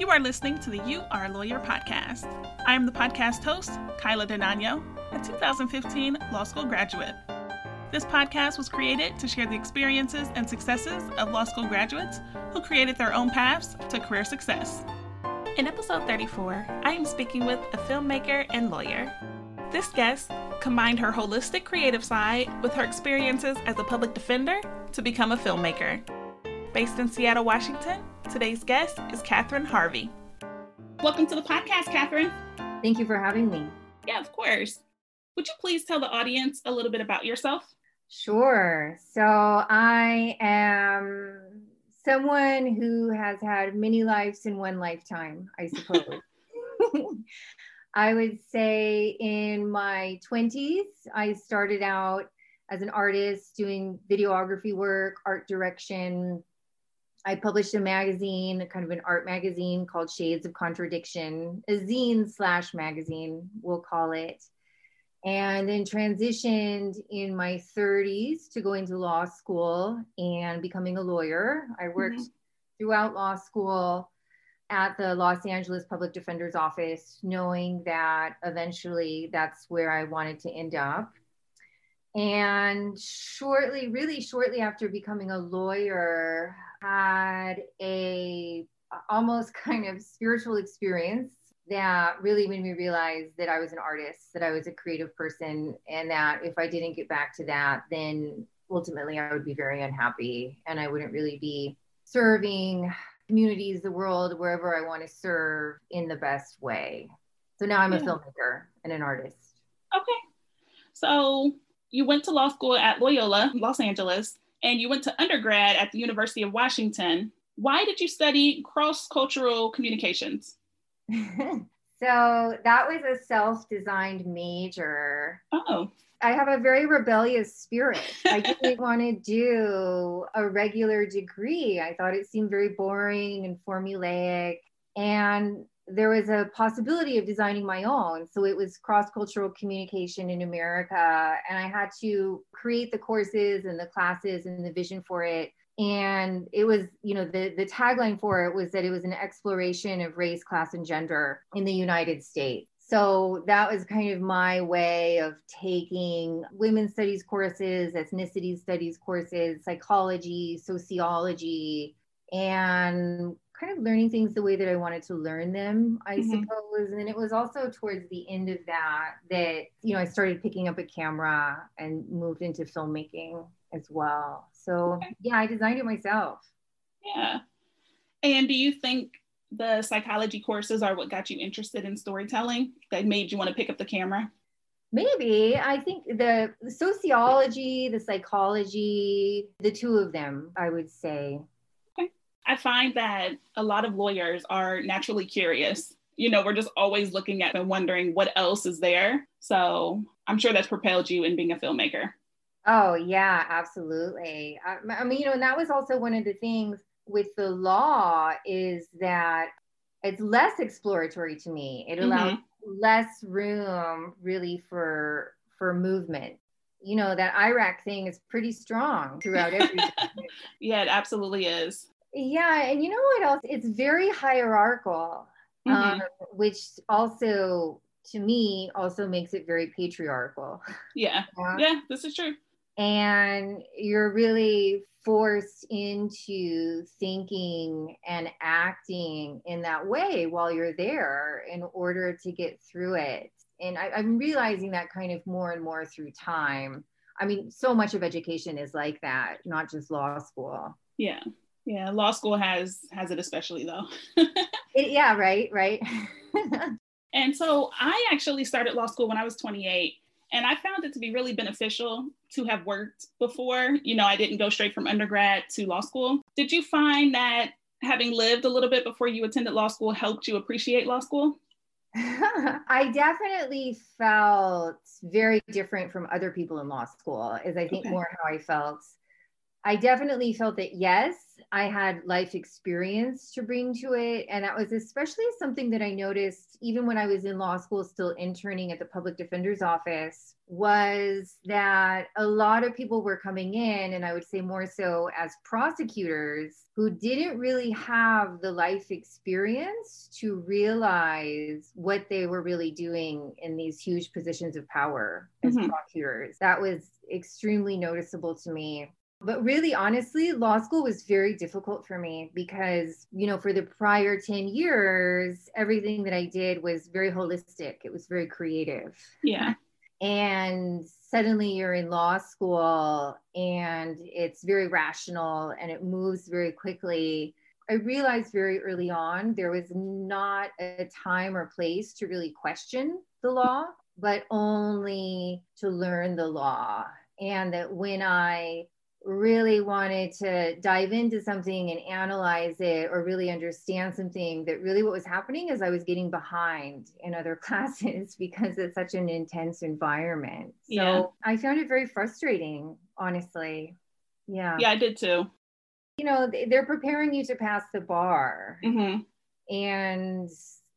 You are listening to the You Are a Lawyer podcast. I am the podcast host, Kyla Denano, a 2015 law school graduate. This podcast was created to share the experiences and successes of law school graduates who created their own paths to career success. In episode 34, I am speaking with a filmmaker and lawyer. This guest combined her holistic creative side with her experiences as a public defender to become a filmmaker. Based in Seattle, Washington, today's guest is Catherine Harvey. Welcome to the podcast, Catherine. Thank you for having me. Yeah, of course. Would you please tell the audience a little bit about yourself? Sure. So, I am someone who has had many lives in one lifetime, I suppose. I would say in my 20s, I started out as an artist doing videography work, art direction, I published a magazine, kind of an art magazine called Shades of Contradiction, a zine slash magazine, we'll call it. And then transitioned in my 30s to going to law school and becoming a lawyer. I worked mm-hmm. throughout law school at the Los Angeles Public Defender's Office, knowing that eventually that's where I wanted to end up. And shortly, really shortly after becoming a lawyer, had a almost kind of spiritual experience that really made me realize that I was an artist, that I was a creative person, and that if I didn't get back to that, then ultimately I would be very unhappy and I wouldn't really be serving communities, the world, wherever I want to serve in the best way. So now I'm yeah. a filmmaker and an artist. Okay. So you went to law school at Loyola, Los Angeles and you went to undergrad at the University of Washington. Why did you study cross cultural communications? so that was a self designed major. Oh. I have a very rebellious spirit. I didn't want to do a regular degree. I thought it seemed very boring and formulaic. And there was a possibility of designing my own. So it was cross cultural communication in America. And I had to create the courses and the classes and the vision for it. And it was, you know, the, the tagline for it was that it was an exploration of race, class, and gender in the United States. So that was kind of my way of taking women's studies courses, ethnicity studies courses, psychology, sociology, and kind of learning things the way that I wanted to learn them, I mm-hmm. suppose. And it was also towards the end of that that, you know, I started picking up a camera and moved into filmmaking as well. So, okay. yeah, I designed it myself. Yeah. And do you think the psychology courses are what got you interested in storytelling that made you want to pick up the camera? Maybe. I think the sociology, the psychology, the two of them, I would say. I find that a lot of lawyers are naturally curious. You know, we're just always looking at and wondering what else is there. So I'm sure that's propelled you in being a filmmaker. Oh, yeah, absolutely. I, I mean, you know, and that was also one of the things with the law is that it's less exploratory to me. It allows mm-hmm. less room really for for movement you know that iraq thing is pretty strong throughout everything yeah it absolutely is yeah, and you know what else? It's very hierarchical, mm-hmm. um, which also to me also makes it very patriarchal. Yeah. yeah. Yeah, this is true. And you're really forced into thinking and acting in that way while you're there in order to get through it. And I, I'm realizing that kind of more and more through time. I mean, so much of education is like that, not just law school. Yeah. Yeah, law school has has it especially though. it, yeah, right, right. and so I actually started law school when I was 28 and I found it to be really beneficial to have worked before. You know, I didn't go straight from undergrad to law school. Did you find that having lived a little bit before you attended law school helped you appreciate law school? I definitely felt very different from other people in law school, is I think okay. more how I felt I definitely felt that yes, I had life experience to bring to it. And that was especially something that I noticed even when I was in law school, still interning at the public defender's office, was that a lot of people were coming in, and I would say more so as prosecutors, who didn't really have the life experience to realize what they were really doing in these huge positions of power as mm-hmm. prosecutors. That was extremely noticeable to me but really, honestly, law school was very difficult for me because, you know, for the prior 10 years, everything that I did was very holistic, it was very creative. Yeah. And suddenly you're in law school and it's very rational and it moves very quickly. I realized very early on there was not a time or place to really question the law, but only to learn the law. And that when I really wanted to dive into something and analyze it or really understand something that really what was happening is I was getting behind in other classes because it's such an intense environment. So yeah. I found it very frustrating, honestly. Yeah. Yeah, I did too. You know, they're preparing you to pass the bar. Mm-hmm. And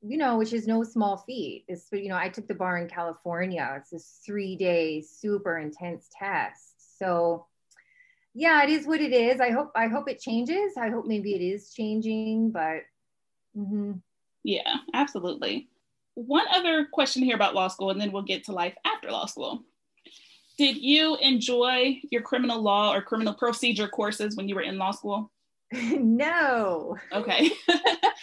you know, which is no small feat. It's, you know, I took the bar in California. It's this three day super intense test. So yeah, it is what it is. I hope I hope it changes. I hope maybe it is changing, but mm-hmm. yeah, absolutely. One other question here about law school, and then we'll get to life after law school. Did you enjoy your criminal law or criminal procedure courses when you were in law school? no. Okay.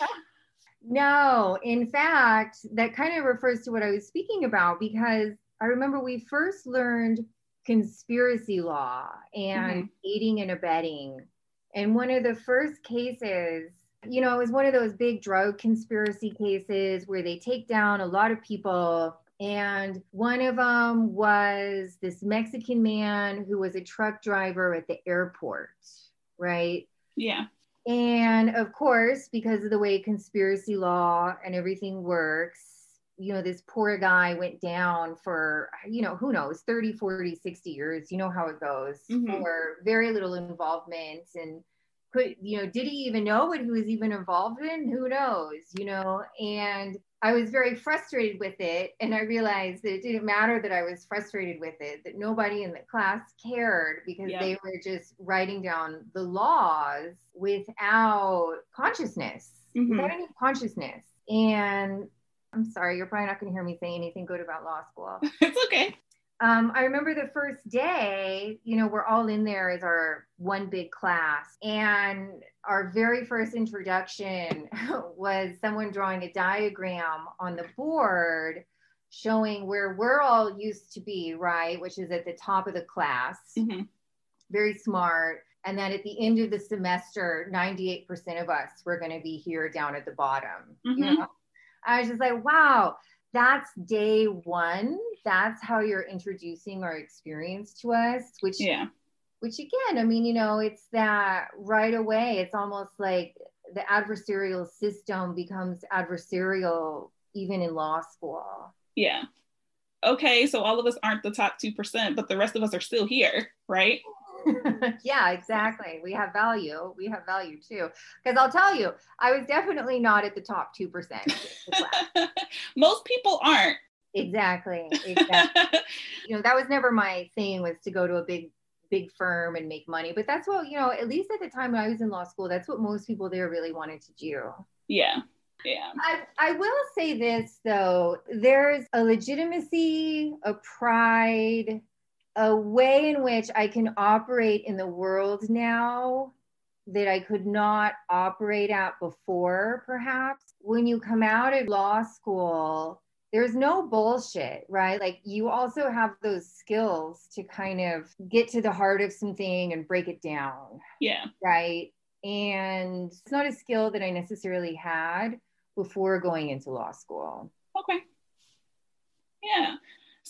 no, in fact, that kind of refers to what I was speaking about because I remember we first learned conspiracy law and mm-hmm. aiding and abetting. And one of the first cases, you know, it was one of those big drug conspiracy cases where they take down a lot of people. And one of them was this Mexican man who was a truck driver at the airport, right? Yeah. And of course, because of the way conspiracy law and everything works, you know this poor guy went down for you know who knows 30 40 60 years you know how it goes mm-hmm. for very little involvement and could you know did he even know what he was even involved in who knows you know and i was very frustrated with it and i realized that it didn't matter that i was frustrated with it that nobody in the class cared because yeah. they were just writing down the laws without consciousness mm-hmm. without any consciousness and I'm sorry, you're probably not going to hear me say anything good about law school. it's okay. Um, I remember the first day, you know, we're all in there as our one big class. And our very first introduction was someone drawing a diagram on the board showing where we're all used to be, right? Which is at the top of the class. Mm-hmm. Very smart. And then at the end of the semester, 98% of us were going to be here down at the bottom. Mm-hmm. You know? I was just like, wow, that's day one. That's how you're introducing our experience to us, which yeah. Which again, I mean, you know, it's that right away, it's almost like the adversarial system becomes adversarial even in law school. Yeah. Okay, so all of us aren't the top 2%, but the rest of us are still here, right? yeah, exactly. We have value. We have value too. Because I'll tell you, I was definitely not at the top 2%. Most people aren't. Exactly. Exactly. you know, that was never my thing was to go to a big big firm and make money. But that's what, you know, at least at the time when I was in law school, that's what most people there really wanted to do. Yeah. Yeah. I, I will say this though, there's a legitimacy, a pride, a way in which I can operate in the world now that I could not operate at before, perhaps. When you come out of law school, there's no bullshit, right? Like you also have those skills to kind of get to the heart of something and break it down. Yeah. Right. And it's not a skill that I necessarily had before going into law school. Okay. Yeah.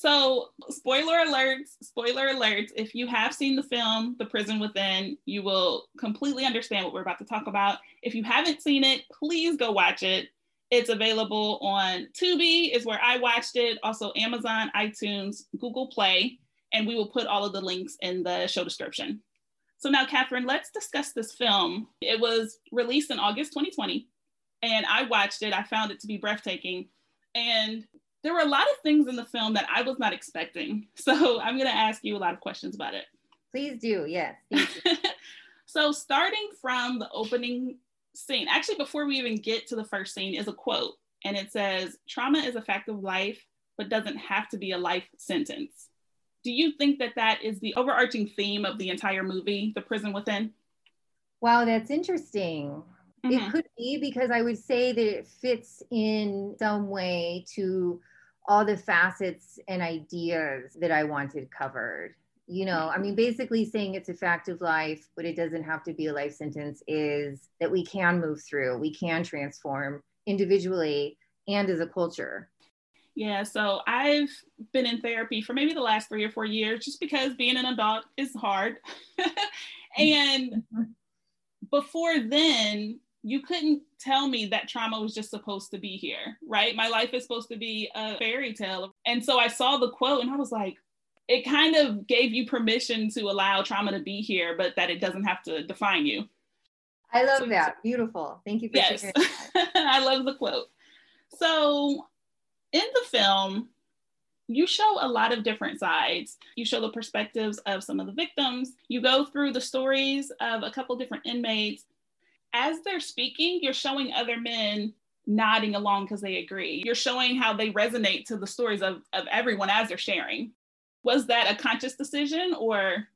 So, spoiler alerts, spoiler alerts. If you have seen the film, The Prison Within, you will completely understand what we're about to talk about. If you haven't seen it, please go watch it. It's available on Tubi, is where I watched it, also Amazon, iTunes, Google Play, and we will put all of the links in the show description. So now, Catherine, let's discuss this film. It was released in August 2020, and I watched it. I found it to be breathtaking. And there were a lot of things in the film that I was not expecting. So I'm going to ask you a lot of questions about it. Please do, yes. so, starting from the opening scene, actually, before we even get to the first scene, is a quote, and it says, Trauma is a fact of life, but doesn't have to be a life sentence. Do you think that that is the overarching theme of the entire movie, The Prison Within? Wow, that's interesting. Mm-hmm. It could be because I would say that it fits in some way to all the facets and ideas that I wanted covered. You know i mean basically saying it's a fact of life but it doesn't have to be a life sentence is that we can move through we can transform individually and as a culture. Yeah so i've been in therapy for maybe the last three or four years just because being an adult is hard. And before then you couldn't tell me that trauma was just supposed to be here, right? My life is supposed to be a fairy tale. And so I saw the quote and I was like, it kind of gave you permission to allow trauma to be here, but that it doesn't have to define you. I love so, that. Beautiful. Thank you for yes. sharing. I love the quote. So, in the film, you show a lot of different sides. You show the perspectives of some of the victims. You go through the stories of a couple different inmates. As they're speaking, you're showing other men nodding along because they agree. You're showing how they resonate to the stories of, of everyone as they're sharing was that a conscious decision or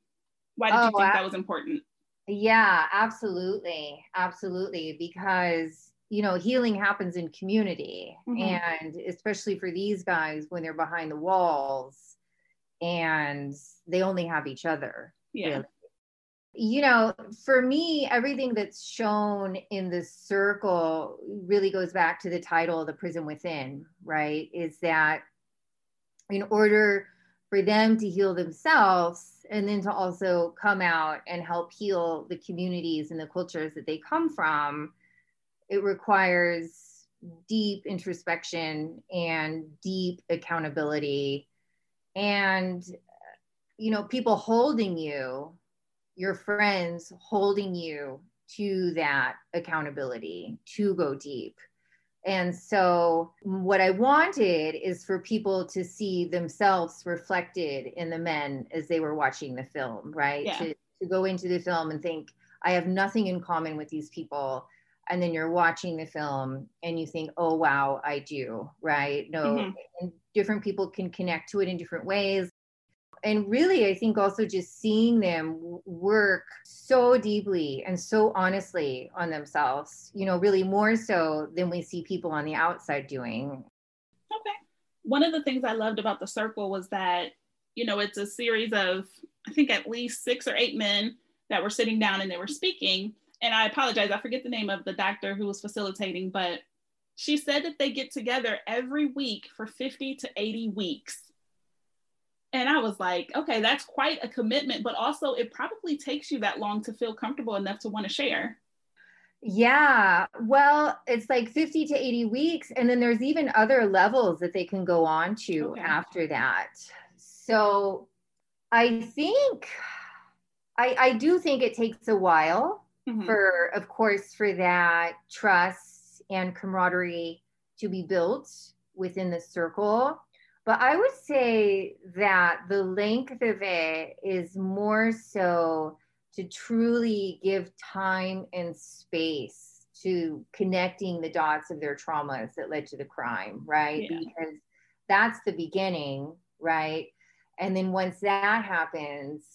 why did oh, you think that was important? Yeah, absolutely. Absolutely. Because, you know, healing happens in community. Mm-hmm. And especially for these guys when they're behind the walls and they only have each other. Yeah. Really. You know, for me, everything that's shown in the circle really goes back to the title, The Prison Within, right? Is that in order for them to heal themselves and then to also come out and help heal the communities and the cultures that they come from, it requires deep introspection and deep accountability and you know people holding you your friends holding you to that accountability to go deep and so, what I wanted is for people to see themselves reflected in the men as they were watching the film, right? Yeah. To, to go into the film and think, I have nothing in common with these people. And then you're watching the film and you think, oh, wow, I do, right? No, mm-hmm. different people can connect to it in different ways and really i think also just seeing them work so deeply and so honestly on themselves you know really more so than we see people on the outside doing. Okay. One of the things i loved about the circle was that you know it's a series of i think at least six or eight men that were sitting down and they were speaking. And i apologize i forget the name of the doctor who was facilitating but she said that they get together every week for 50 to 80 weeks and I was like, okay, that's quite a commitment, but also it probably takes you that long to feel comfortable enough to want to share. Yeah, well, it's like 50 to 80 weeks. And then there's even other levels that they can go on to okay. after that. So I think, I, I do think it takes a while mm-hmm. for, of course, for that trust and camaraderie to be built within the circle. But I would say that the length of it is more so to truly give time and space to connecting the dots of their traumas that led to the crime, right? Yeah. Because that's the beginning, right? And then once that happens,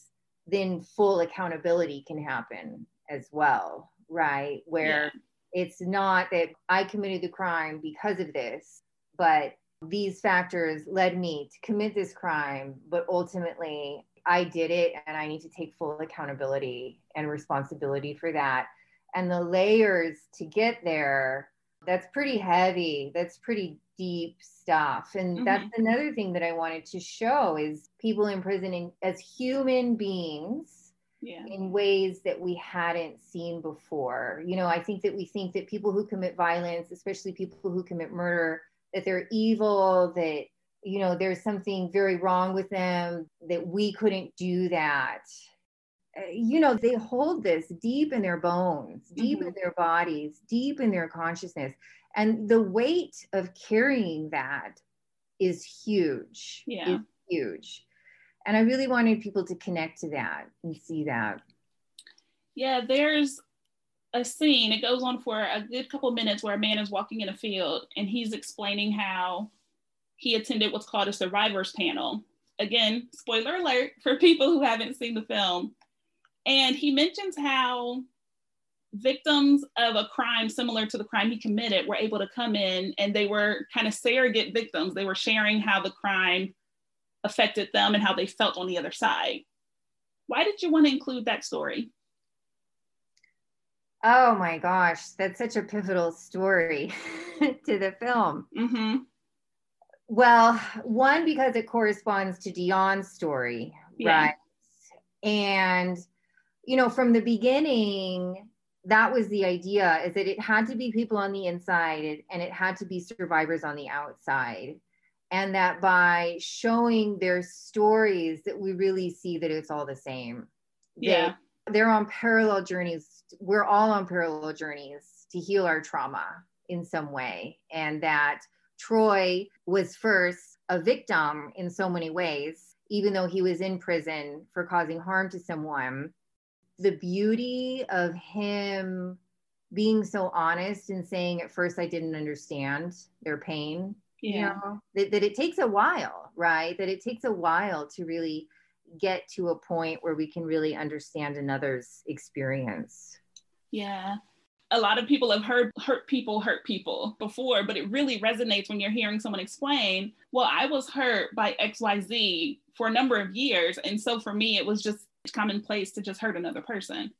then full accountability can happen as well, right? Where yeah. it's not that I committed the crime because of this, but these factors led me to commit this crime, but ultimately I did it and I need to take full accountability and responsibility for that. And the layers to get there, that's pretty heavy. That's pretty deep stuff. And mm-hmm. that's another thing that I wanted to show is people in prison in, as human beings yeah. in ways that we hadn't seen before. You know, I think that we think that people who commit violence, especially people who commit murder, that they're evil, that, you know, there's something very wrong with them, that we couldn't do that. you know, they hold this deep in their bones, deep mm-hmm. in their bodies, deep in their consciousness. And the weight of carrying that is huge. Yeah. Is huge. And I really wanted people to connect to that and see that. Yeah, there's a scene, it goes on for a good couple minutes where a man is walking in a field and he's explaining how he attended what's called a survivors panel. Again, spoiler alert for people who haven't seen the film. And he mentions how victims of a crime similar to the crime he committed were able to come in and they were kind of surrogate victims. They were sharing how the crime affected them and how they felt on the other side. Why did you want to include that story? Oh my gosh, that's such a pivotal story to the film. Mm-hmm. Well, one, because it corresponds to Dion's story, yeah. right? And, you know, from the beginning, that was the idea is that it had to be people on the inside and it had to be survivors on the outside and that by showing their stories that we really see that it's all the same yeah they're on parallel journeys. We're all on parallel journeys to heal our trauma in some way. And that troy was first a victim in so many ways even though he was in prison for causing harm to someone. The beauty of him being so honest and saying at first i didn't understand their pain yeah. you know that, that it takes a while right? That it takes a while to really get to a point where we can really understand another's experience yeah a lot of people have heard hurt people hurt people before, but it really resonates when you're hearing someone explain, well, I was hurt by XYZ for a number of years. And so for me, it was just commonplace to just hurt another person.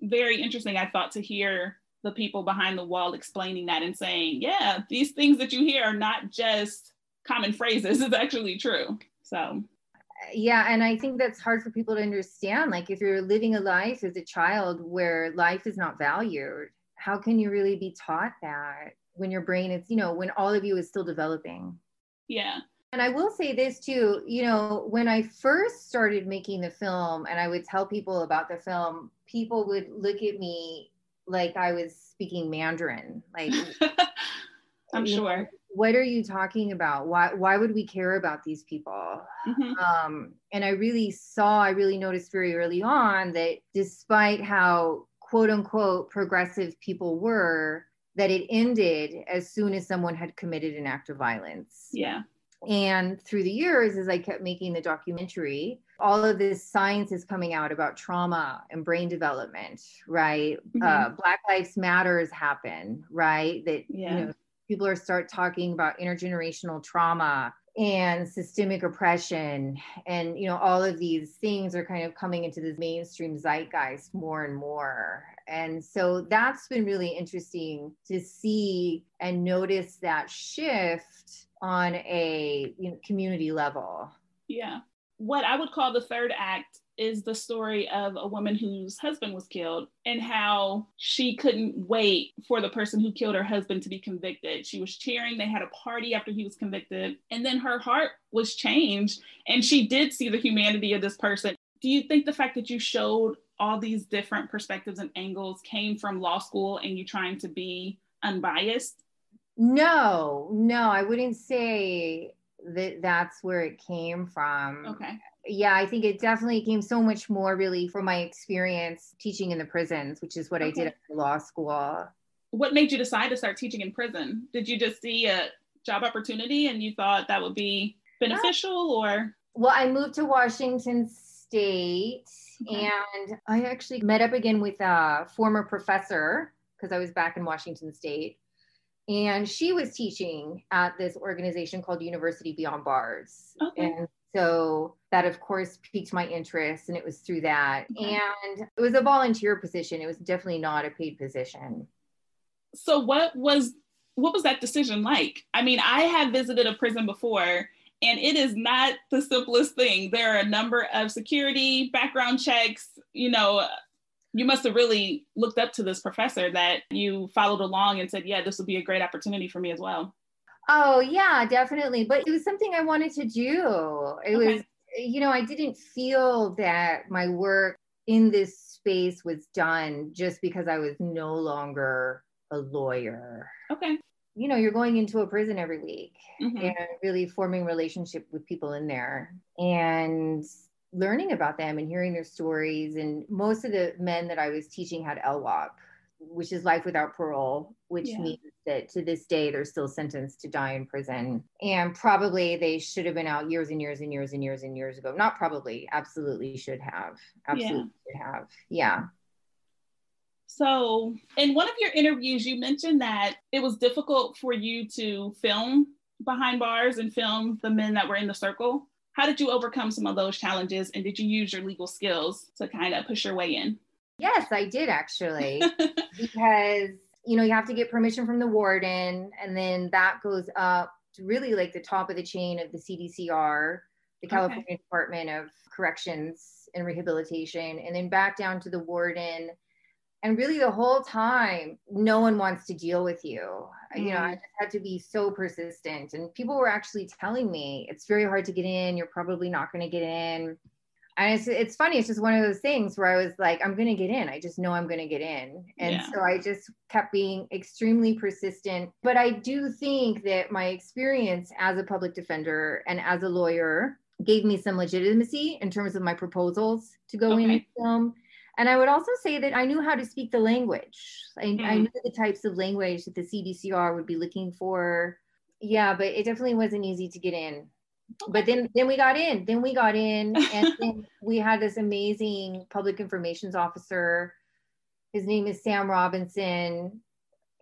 Very interesting, I thought, to hear the people behind the wall explaining that and saying, yeah, these things that you hear are not just common phrases, it's actually true. So, yeah, and I think that's hard for people to understand. Like, if you're living a life as a child where life is not valued, how can you really be taught that when your brain is, you know, when all of you is still developing? Yeah. And I will say this too, you know, when I first started making the film and I would tell people about the film, people would look at me like I was speaking Mandarin. Like I'm sure. What are you talking about? Why why would we care about these people? Mm-hmm. Um, and I really saw, I really noticed very early on that despite how quote unquote progressive people were, that it ended as soon as someone had committed an act of violence. Yeah. And through the years, as I kept making the documentary, all of this science is coming out about trauma and brain development, right? Mm-hmm. Uh, Black Lives Matters happen, right? That yeah. you know, people are start talking about intergenerational trauma and systemic oppression and you know all of these things are kind of coming into the mainstream zeitgeist more and more and so that's been really interesting to see and notice that shift on a you know, community level. Yeah. What I would call the third act is the story of a woman whose husband was killed and how she couldn't wait for the person who killed her husband to be convicted. She was cheering, they had a party after he was convicted, and then her heart was changed and she did see the humanity of this person. Do you think the fact that you showed all these different perspectives and angles came from law school and you trying to be unbiased? No, no, I wouldn't say that that's where it came from. Okay. Yeah, I think it definitely came so much more really from my experience teaching in the prisons, which is what okay. I did at law school. What made you decide to start teaching in prison? Did you just see a job opportunity and you thought that would be beneficial or? Well, I moved to Washington State okay. and I actually met up again with a former professor because I was back in Washington State and she was teaching at this organization called University Beyond Bars. Okay. And so that, of course, piqued my interest, and it was through that. Okay. And it was a volunteer position. It was definitely not a paid position. So, what was what was that decision like? I mean, I have visited a prison before, and it is not the simplest thing. There are a number of security background checks. You know, you must have really looked up to this professor that you followed along and said, yeah, this would be a great opportunity for me as well. Oh, yeah, definitely. But it was something I wanted to do. It okay. was, you know, I didn't feel that my work in this space was done just because I was no longer a lawyer. Okay. You know, you're going into a prison every week Mhm. and really forming relationship with people in there and learning about them and hearing their stories. And most of the men that I was teaching had LWOP, which is life without parole, which Yeah. means that to this day they're still sentenced to die in prison. And probably they should have been out years and years and years and years and years ago. Not probably, absolutely should have. Absolutely should have. Yeah. So, in one of your interviews, you mentioned that it was difficult for you to film behind bars and film the men that were in the circle. How did you overcome some of those challenges? And did you use your legal skills to kind of push your way in? Yes, I did actually. because you know you have to get permission from the warden and then that goes up to really like the top of the chain of the cdcr the Okay. california department of corrections and rehabilitation and then back down to the warden and really the whole time no one wants to deal with you you know i Mm. just had to be so persistent and people were actually telling me it's very hard to get in you're probably not going to get in and it's, it's funny it's just one of those things where i was like i'm going to get in i just know i'm going to get in and Yeah. so i just kept being extremely persistent but i do think that my experience as a public defender and as a lawyer gave me some legitimacy in terms of my proposals to go in Okay. and film and i would also say that i knew how to speak the language I, I Mm. knew the types of language that the cdcr would be looking for yeah but it definitely wasn't easy to get in but then then we got in then we got in and then we had this amazing public informations officer. His name is sam robinson.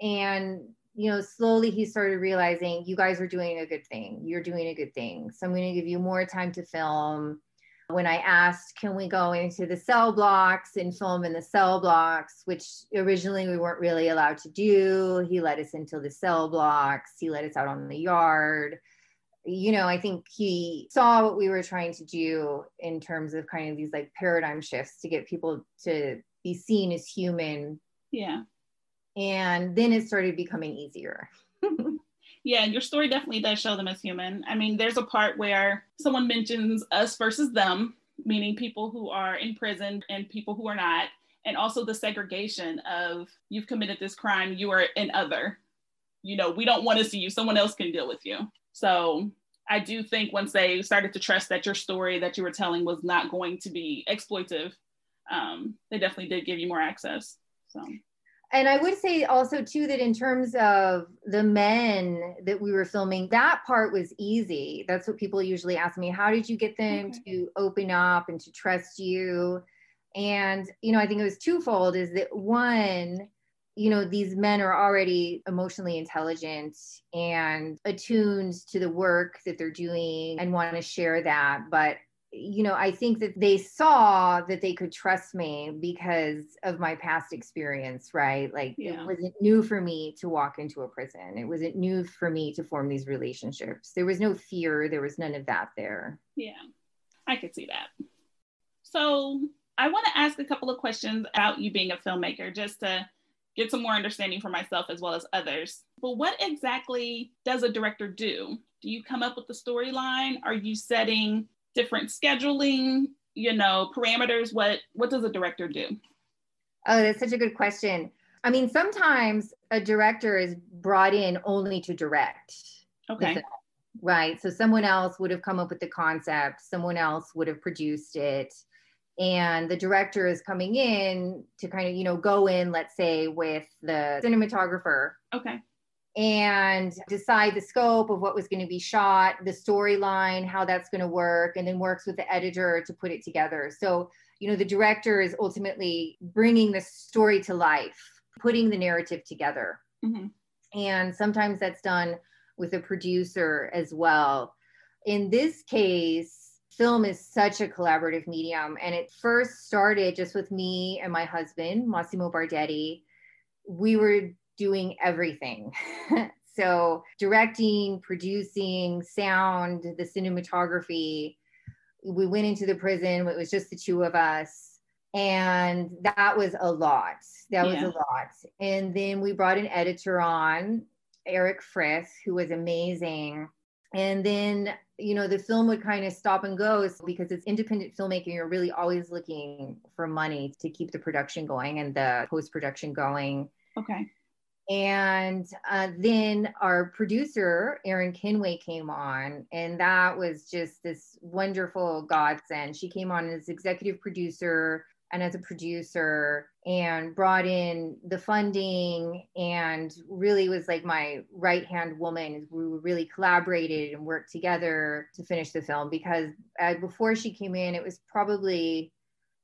And you know slowly he started realizing you guys are doing a good thing. You're doing a good thing. So i'm going to give you more time to film. When i asked can we go into the cell blocks and film in the cell blocks? Which originally we weren't really allowed to do. He let us into the cell blocks. He let us out on the yard you know, I think he saw what we were trying to do in terms of kind of these like paradigm shifts to get people to be seen as human. Yeah. And then it started becoming easier. Yeah, your story definitely does show them as human. I mean, there's a part where someone mentions us versus them, meaning people who are in prison and people who are not, and also the segregation of you've committed this crime, you are an other. You know, we don't want to see you, someone else can deal with you. So I do think once they started to trust that your story that you were telling was not going to be exploitive, um, they definitely did give you more access. So And I would say also too that in terms of the men that we were filming, that part was easy. That's what people usually ask me. How did you get them Okay. to open up and to trust you? And you know, I think it was twofold is that one, you know, these men are already emotionally intelligent and attuned to the work that they're doing and want to share that. But you know, I think that they saw that they could trust me because of my past experience, right? Like Yeah. it wasn't new for me to walk into a prison. It wasn't new for me to form these relationships. There was no fear, there was none of that there. Yeah, I could see that. So I want to ask a couple of questions about you being a filmmaker just to get some more understanding for myself as well as others. But what exactly does a director do? Do you come up with the storyline? Are you setting different scheduling, you know, parameters? What what does a director do? Oh, that's such a good question. I mean, sometimes a director is brought in only to direct. Okay. right? So someone else would have come up with the concept, someone else would have produced it. And the director is coming in to kind of, you know, go in, let's say, with the cinematographer Okay. and decide the scope of what was going to be shot, the storyline, how that's going to work, and then works with the editor to put it together. So, you know, the director is ultimately bringing the story to life, putting the narrative together. Mhm. And sometimes that's done with a producer as well. In this case, film is such a collaborative medium, and it first started just with me and my husband, Massimo Bardetti. We were doing everything. so, directing, producing, sound, the cinematography. We went into the prison, it was just the two of us. And that was a lot. That was a lot. And then we brought an editor on, Eric Frith, who was amazing. And then you know the film would kind of stop and go because it's independent filmmaking you're really always looking for money to keep the production going and the post production going. Okay. And uh, then our producer erin kinway came on and that was just this wonderful godsend. She came on as executive producer and as a producer and brought in the funding and really was like my right hand woman we really collaborated and worked together to finish the film because uh, before she came in it was probably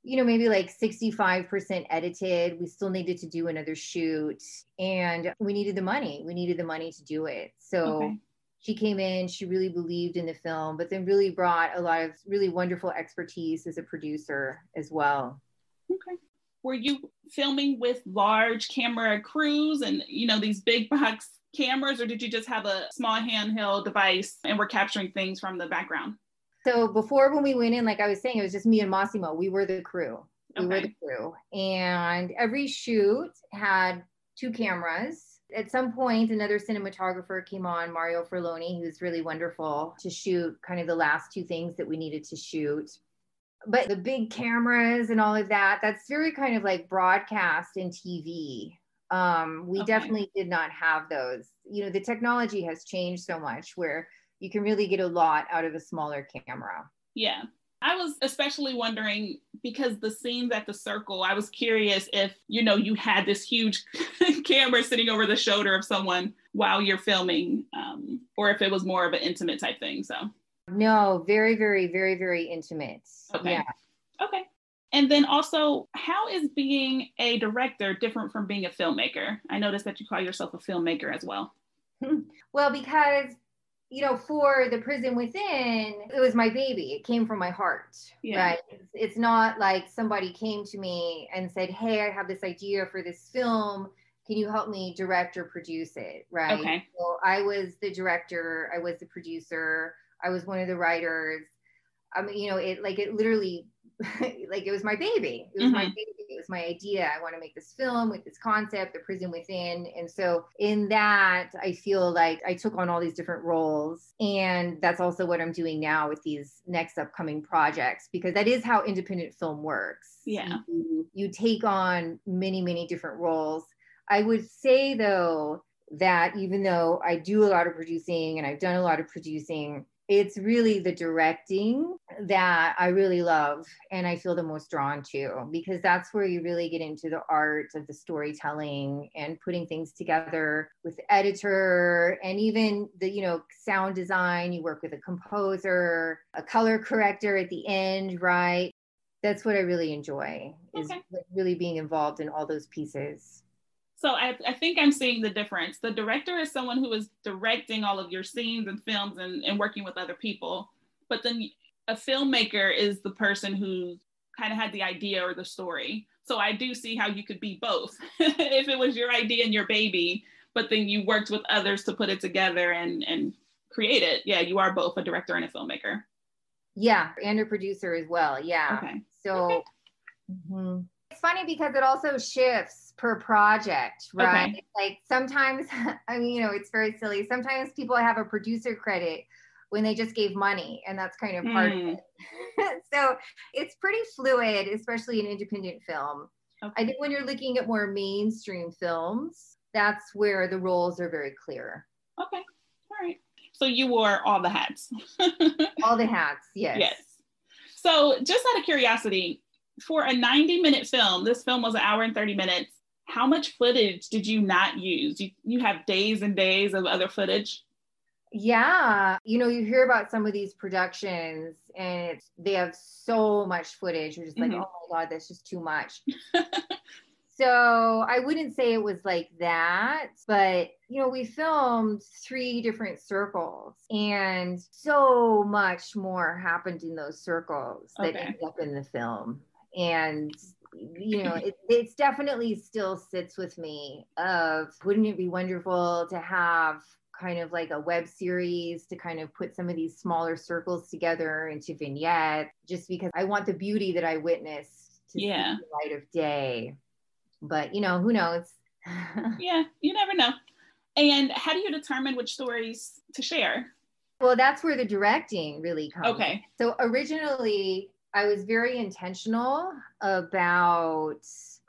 you know maybe like 65% edited. We still needed to do another shoot and we needed the money. We needed the money to do it. So okay. she came in she really believed in the film but then really brought a lot of really wonderful expertise as a producer as well Okay. Were you filming with large camera crews and you know these big box cameras, or did you just have a small handheld device and were capturing things from the background? So before when we went in, like I was saying, it was just me and Massimo. We were the crew. We okay. were the crew. And every shoot had two cameras. At some point, another cinematographer came on, Mario Ferloni, who's really wonderful to shoot kind of the last two things that we needed to shoot but the big cameras and all of that that's very kind of like broadcast and tv um, we okay. definitely did not have those you know the technology has changed so much where you can really get a lot out of a smaller camera yeah I was especially wondering because the scenes at the circle, I was curious if, you know, you had this huge camera sitting over the shoulder of someone while you're filming, um, or if it was more of an intimate type thing. So no, very, very, very, very intimate. Okay. Yeah. Okay. And then also, how is being a director different from being a filmmaker? I noticed that you call yourself a filmmaker as well. Hmm. well, because you know, for the prison within, it was my baby. It came from my heart, yeah. right? It's, it's not like somebody came to me and said, "Hey, I have this idea for this film. Can you help me direct or produce it?" Right? Okay. So I was the director. I was the producer. I was one of the writers. I mean, you know, it like it literally, like it was my baby. It was mm-hmm. my baby. It was my idea. I want to make this film with this concept, the prison within. And so in that, I feel like I took on all these different roles. And that's also what I'm doing now with these next upcoming projects, because that is how independent film works. Yeah. You, you take on many, many different roles. I would say though, that even though I do a lot of producing and I've done a lot of producing, it's really the directing that I really love and I feel the most drawn to because that's where you really get into the art of the storytelling and putting things together with the editor and even the you know sound design. You work with a composer a color corrector at the end right? That's what I really enjoy is okay. really being involved in all those pieces so I, I, think I'm seeing the difference. The director is someone who is directing all of your scenes and films and, and working with other people. But then a filmmaker is the person who kind of had the idea or the story. So I do see how you could be both. if it was your idea and your baby, but then you worked with others to put it together and, and create it. Yeah, you are both a director and a filmmaker. Yeah, and a producer as well. Yeah. Okay. So okay. Mm-hmm. it's funny because it also shifts per project, right? Okay. Like sometimes, I mean, you know, it's very silly. Sometimes people have a producer credit when they just gave money, and that's kind of part mm. of hmm. it. so it's pretty fluid, especially in independent film. Okay. I think when you're looking at more mainstream films, that's where the roles are very clear. Okay. All right. So you wore all the hats. all the hats, yes. Yes. So just out of curiosity, for a 90 minute film, this film was an hour and 30 minutes how much footage did you not use? You, you have days and days of other footage? Yeah. You know, you hear about some of these productions and it's, they have so much footage. You're just like, mm-hmm. oh my God, that's just too much. so I wouldn't say it was like that, but you know, we filmed three different circles and so much more happened in those circles that ended up in the film. And you know it it's definitely still sits with me of wouldn't it be wonderful to have kind of like a web series to kind of put some of these smaller circles together into vignettes just because i want the beauty that i witnessed to yeah. see the light of day but you know who knows yeah you never know and how do you determine which stories to share Well, that's where the directing really comes. Okay. So originally, I was very intentional about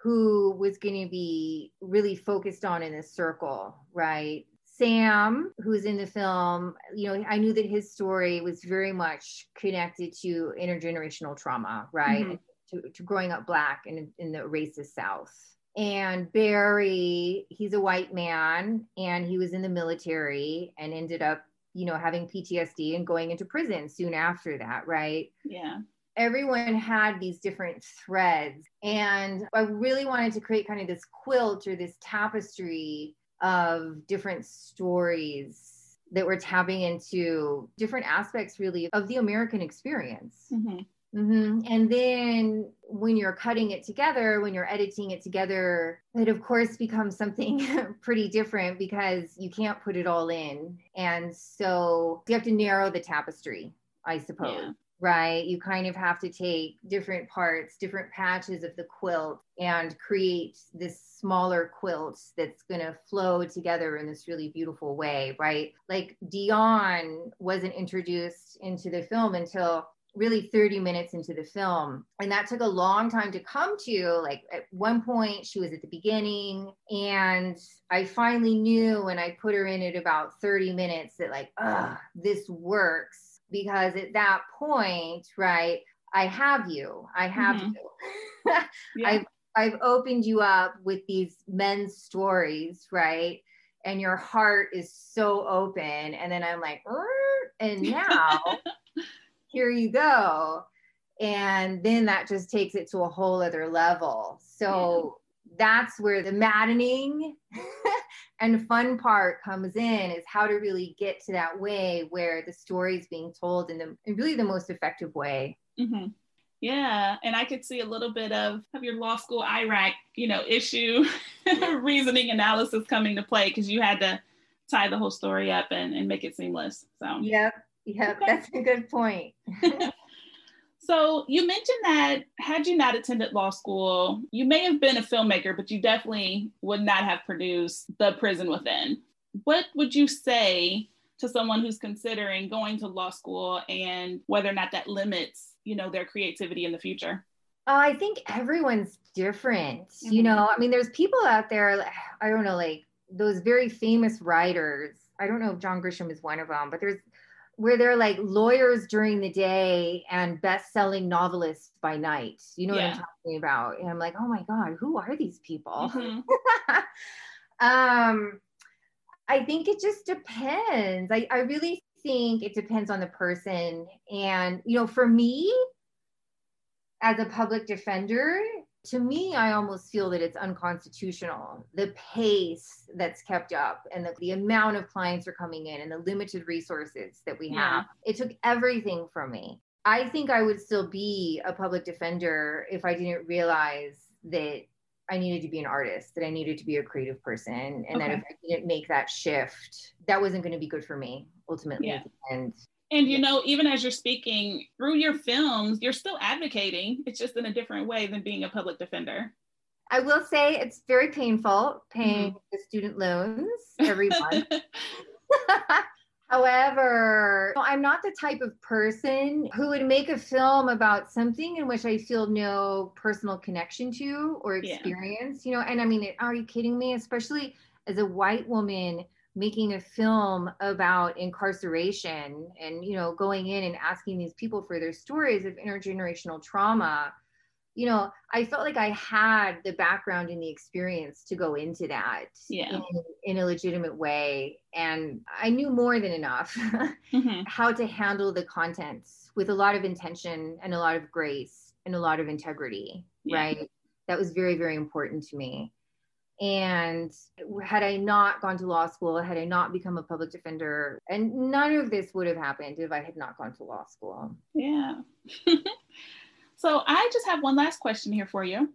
who was going to be really focused on in this circle, right? Sam, who's in the film, you know, I knew that his story was very much connected to intergenerational trauma, right? Mhm. To, to growing up Black in, in the racist South. And Barry, he's a white man and he was in the military and ended up, you know, having PTSD and going into prison soon after that, right? Yeah. Everyone had these different threads and i really wanted to create kind of this quilt or this tapestry of different stories that were tapping into different aspects really of the american experience hmm hmm And then when you're cutting it together, when you're editing it together, it of course becomes something pretty different because you can't put it all in. And so you have to narrow the tapestry, I suppose. Right. You kind of have to take different parts, different patches of the quilt and create this smaller quilt that's going to flow together in this really beautiful way. Right. Like Dion wasn't introduced into the film until really 30 minutes into the film and that took a long time to come to like at one point she was at the beginning and i finally knew when i put her in at about 30 minutes that like ah this works because at that point right i have you i have Mhm. you Yeah. I've I've opened you up with these men's stories, right? And your heart is so open. And then I'm like, and now here you go. And then that just takes it to a whole other level. So that's where the maddening and fun part comes in is how to really get to that way where the story is being told in the in really the most effective way. hmm Yeah, and I could see a little bit of of your law school IRAC, you know, issue reasoning analysis coming to play because you had to tie the whole story up and, and make it seamless. So Yep. Yep. Okay. That's a good point. So you mentioned that had you not attended law school, you may have been a filmmaker, but you definitely would not have produced The Prison Within. What would you say to someone who's considering going to law school and whether or not that limits, you know, their creativity in the future? Uh, I think everyone's different. You Mhm. know, I mean, there's people out there, I don't know, like those very famous writers. I don't know if John Grisham is one of them, but there's where they're like lawyers during the day and best-selling novelists by night. You know what I'm talking about? And I'm like, oh my God, who are these people? Mhm. um, I think it just depends. I, I really think it depends on the person. And, you know, for me, as a public defender, to me, I almost feel that it's unconstitutional. The pace that's kept up and the, the amount of clients are coming in and the limited resources that we Yeah. have. It took everything from me. I think I would still be a public defender if I didn't realize that I needed to be an artist, that I needed to be a creative person, and that if I didn't make that shift, that wasn't going to be good for me ultimately. Yeah. end. And you know, even as you're speaking through your films, you're still advocating. It's just in a different way than being a public defender. I will say it's very painful paying Mm-hmm. the student loans every month. However, I'm not the type of person who would make a film about something in which I feel no personal connection to or Yeah. experience. You know, and I mean, are you kidding me? Especially as a white woman making a film about incarceration and you know going in and asking these people for their stories of intergenerational trauma you know i felt like i had the background and the experience to go into that Yeah. in, in a legitimate way and i knew more than enough Mhm. how to handle the contents with a lot of intention and a lot of grace and a lot of integrity Yeah. right that was very very important to me and had I not gone to law school, had I not become a public defender, and none of this would have happened if I had not gone to law school. Yeah. so I just have one last question here for you.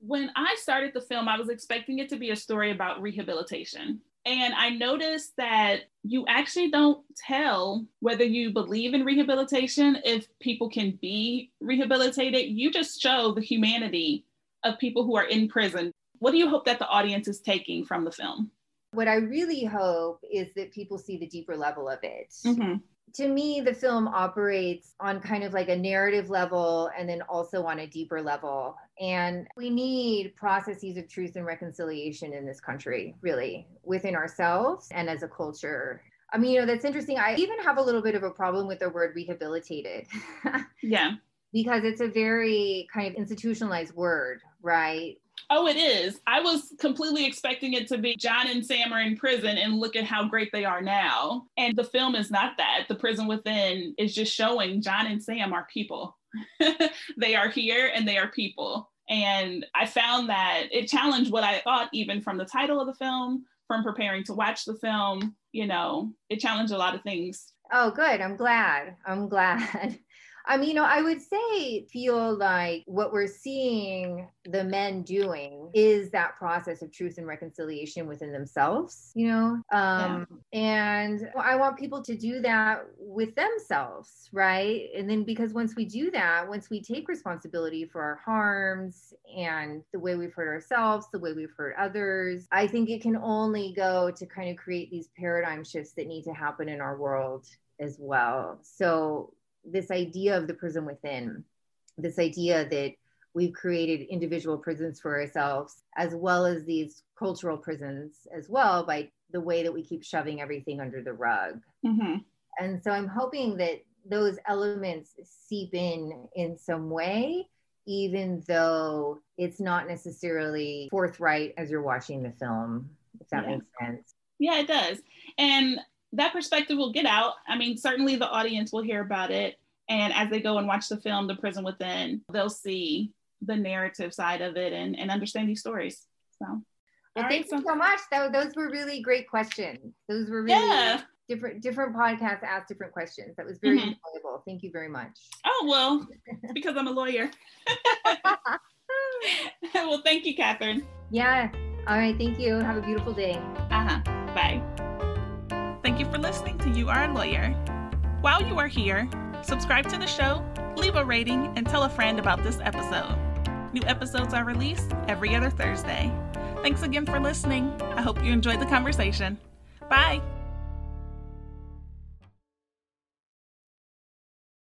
When I started the film, I was expecting it to be a story about rehabilitation. And I noticed that you actually don't tell whether you believe in rehabilitation, if people can be rehabilitated. You just show the humanity of people who are in prison. What do you hope that the audience is taking from the film? What I really hope is that people see the deeper level of it. Mm-hmm. To me, the film operates on kind of like a narrative level and then also on a deeper level. And we need processes of truth and reconciliation in this country, really, within ourselves and as a culture. I mean, you know, that's interesting. I even have a little bit of a problem with the word rehabilitated. Yeah. because it's a very kind of institutionalized word, right? Oh, it is. I was completely expecting it to be John and Sam are in prison and look at how great they are now. And the film is not that. The prison within is just showing John and Sam are people. they are here and they are people. And I found that it challenged what I thought, even from the title of the film, from preparing to watch the film. You know, it challenged a lot of things. Oh, good. I'm glad. I'm glad. I mean, you know, I would say feel like what we're seeing the men doing is that process of truth and reconciliation within themselves, you know? Um, And I want people to do that with themselves, right? And then because once we do that, once we take responsibility for our harms and the way we've hurt ourselves, the way we've hurt others, I think it can only go to kind of create these paradigm shifts that need to happen in our world as well. So this idea of the prison within, this idea that we've created individual prisons for ourselves, as well as these cultural prisons as well, by the way that we keep shoving everything under the rug. Mm-hmm. And so I'm hoping that those elements seep in in some way, even though it's not necessarily forthright as you're watching the film, if that Yeah. makes sense. Yeah, it does. And that perspective will get out. I mean, certainly the audience will hear about it. And as they go and watch the film, The Prison Within, they'll see the narrative side of it and, and understand these stories. So, Well, right, thank you so- so much. That, those were really great questions. Those were really yeah. different different podcasts asked different questions. That was very Mhm. enjoyable. Thank you very much. Oh, well, because I'm a lawyer. well, thank you, Catherine. yeah. All right. Thank you. Have a beautiful day. Uh huh. Bye. You for listening to You Are a Lawyer. While you are here, subscribe to the show, leave a rating, and tell a friend about this episode. New episodes are released every other Thursday. Thanks again for listening. I hope you enjoyed the conversation. Bye.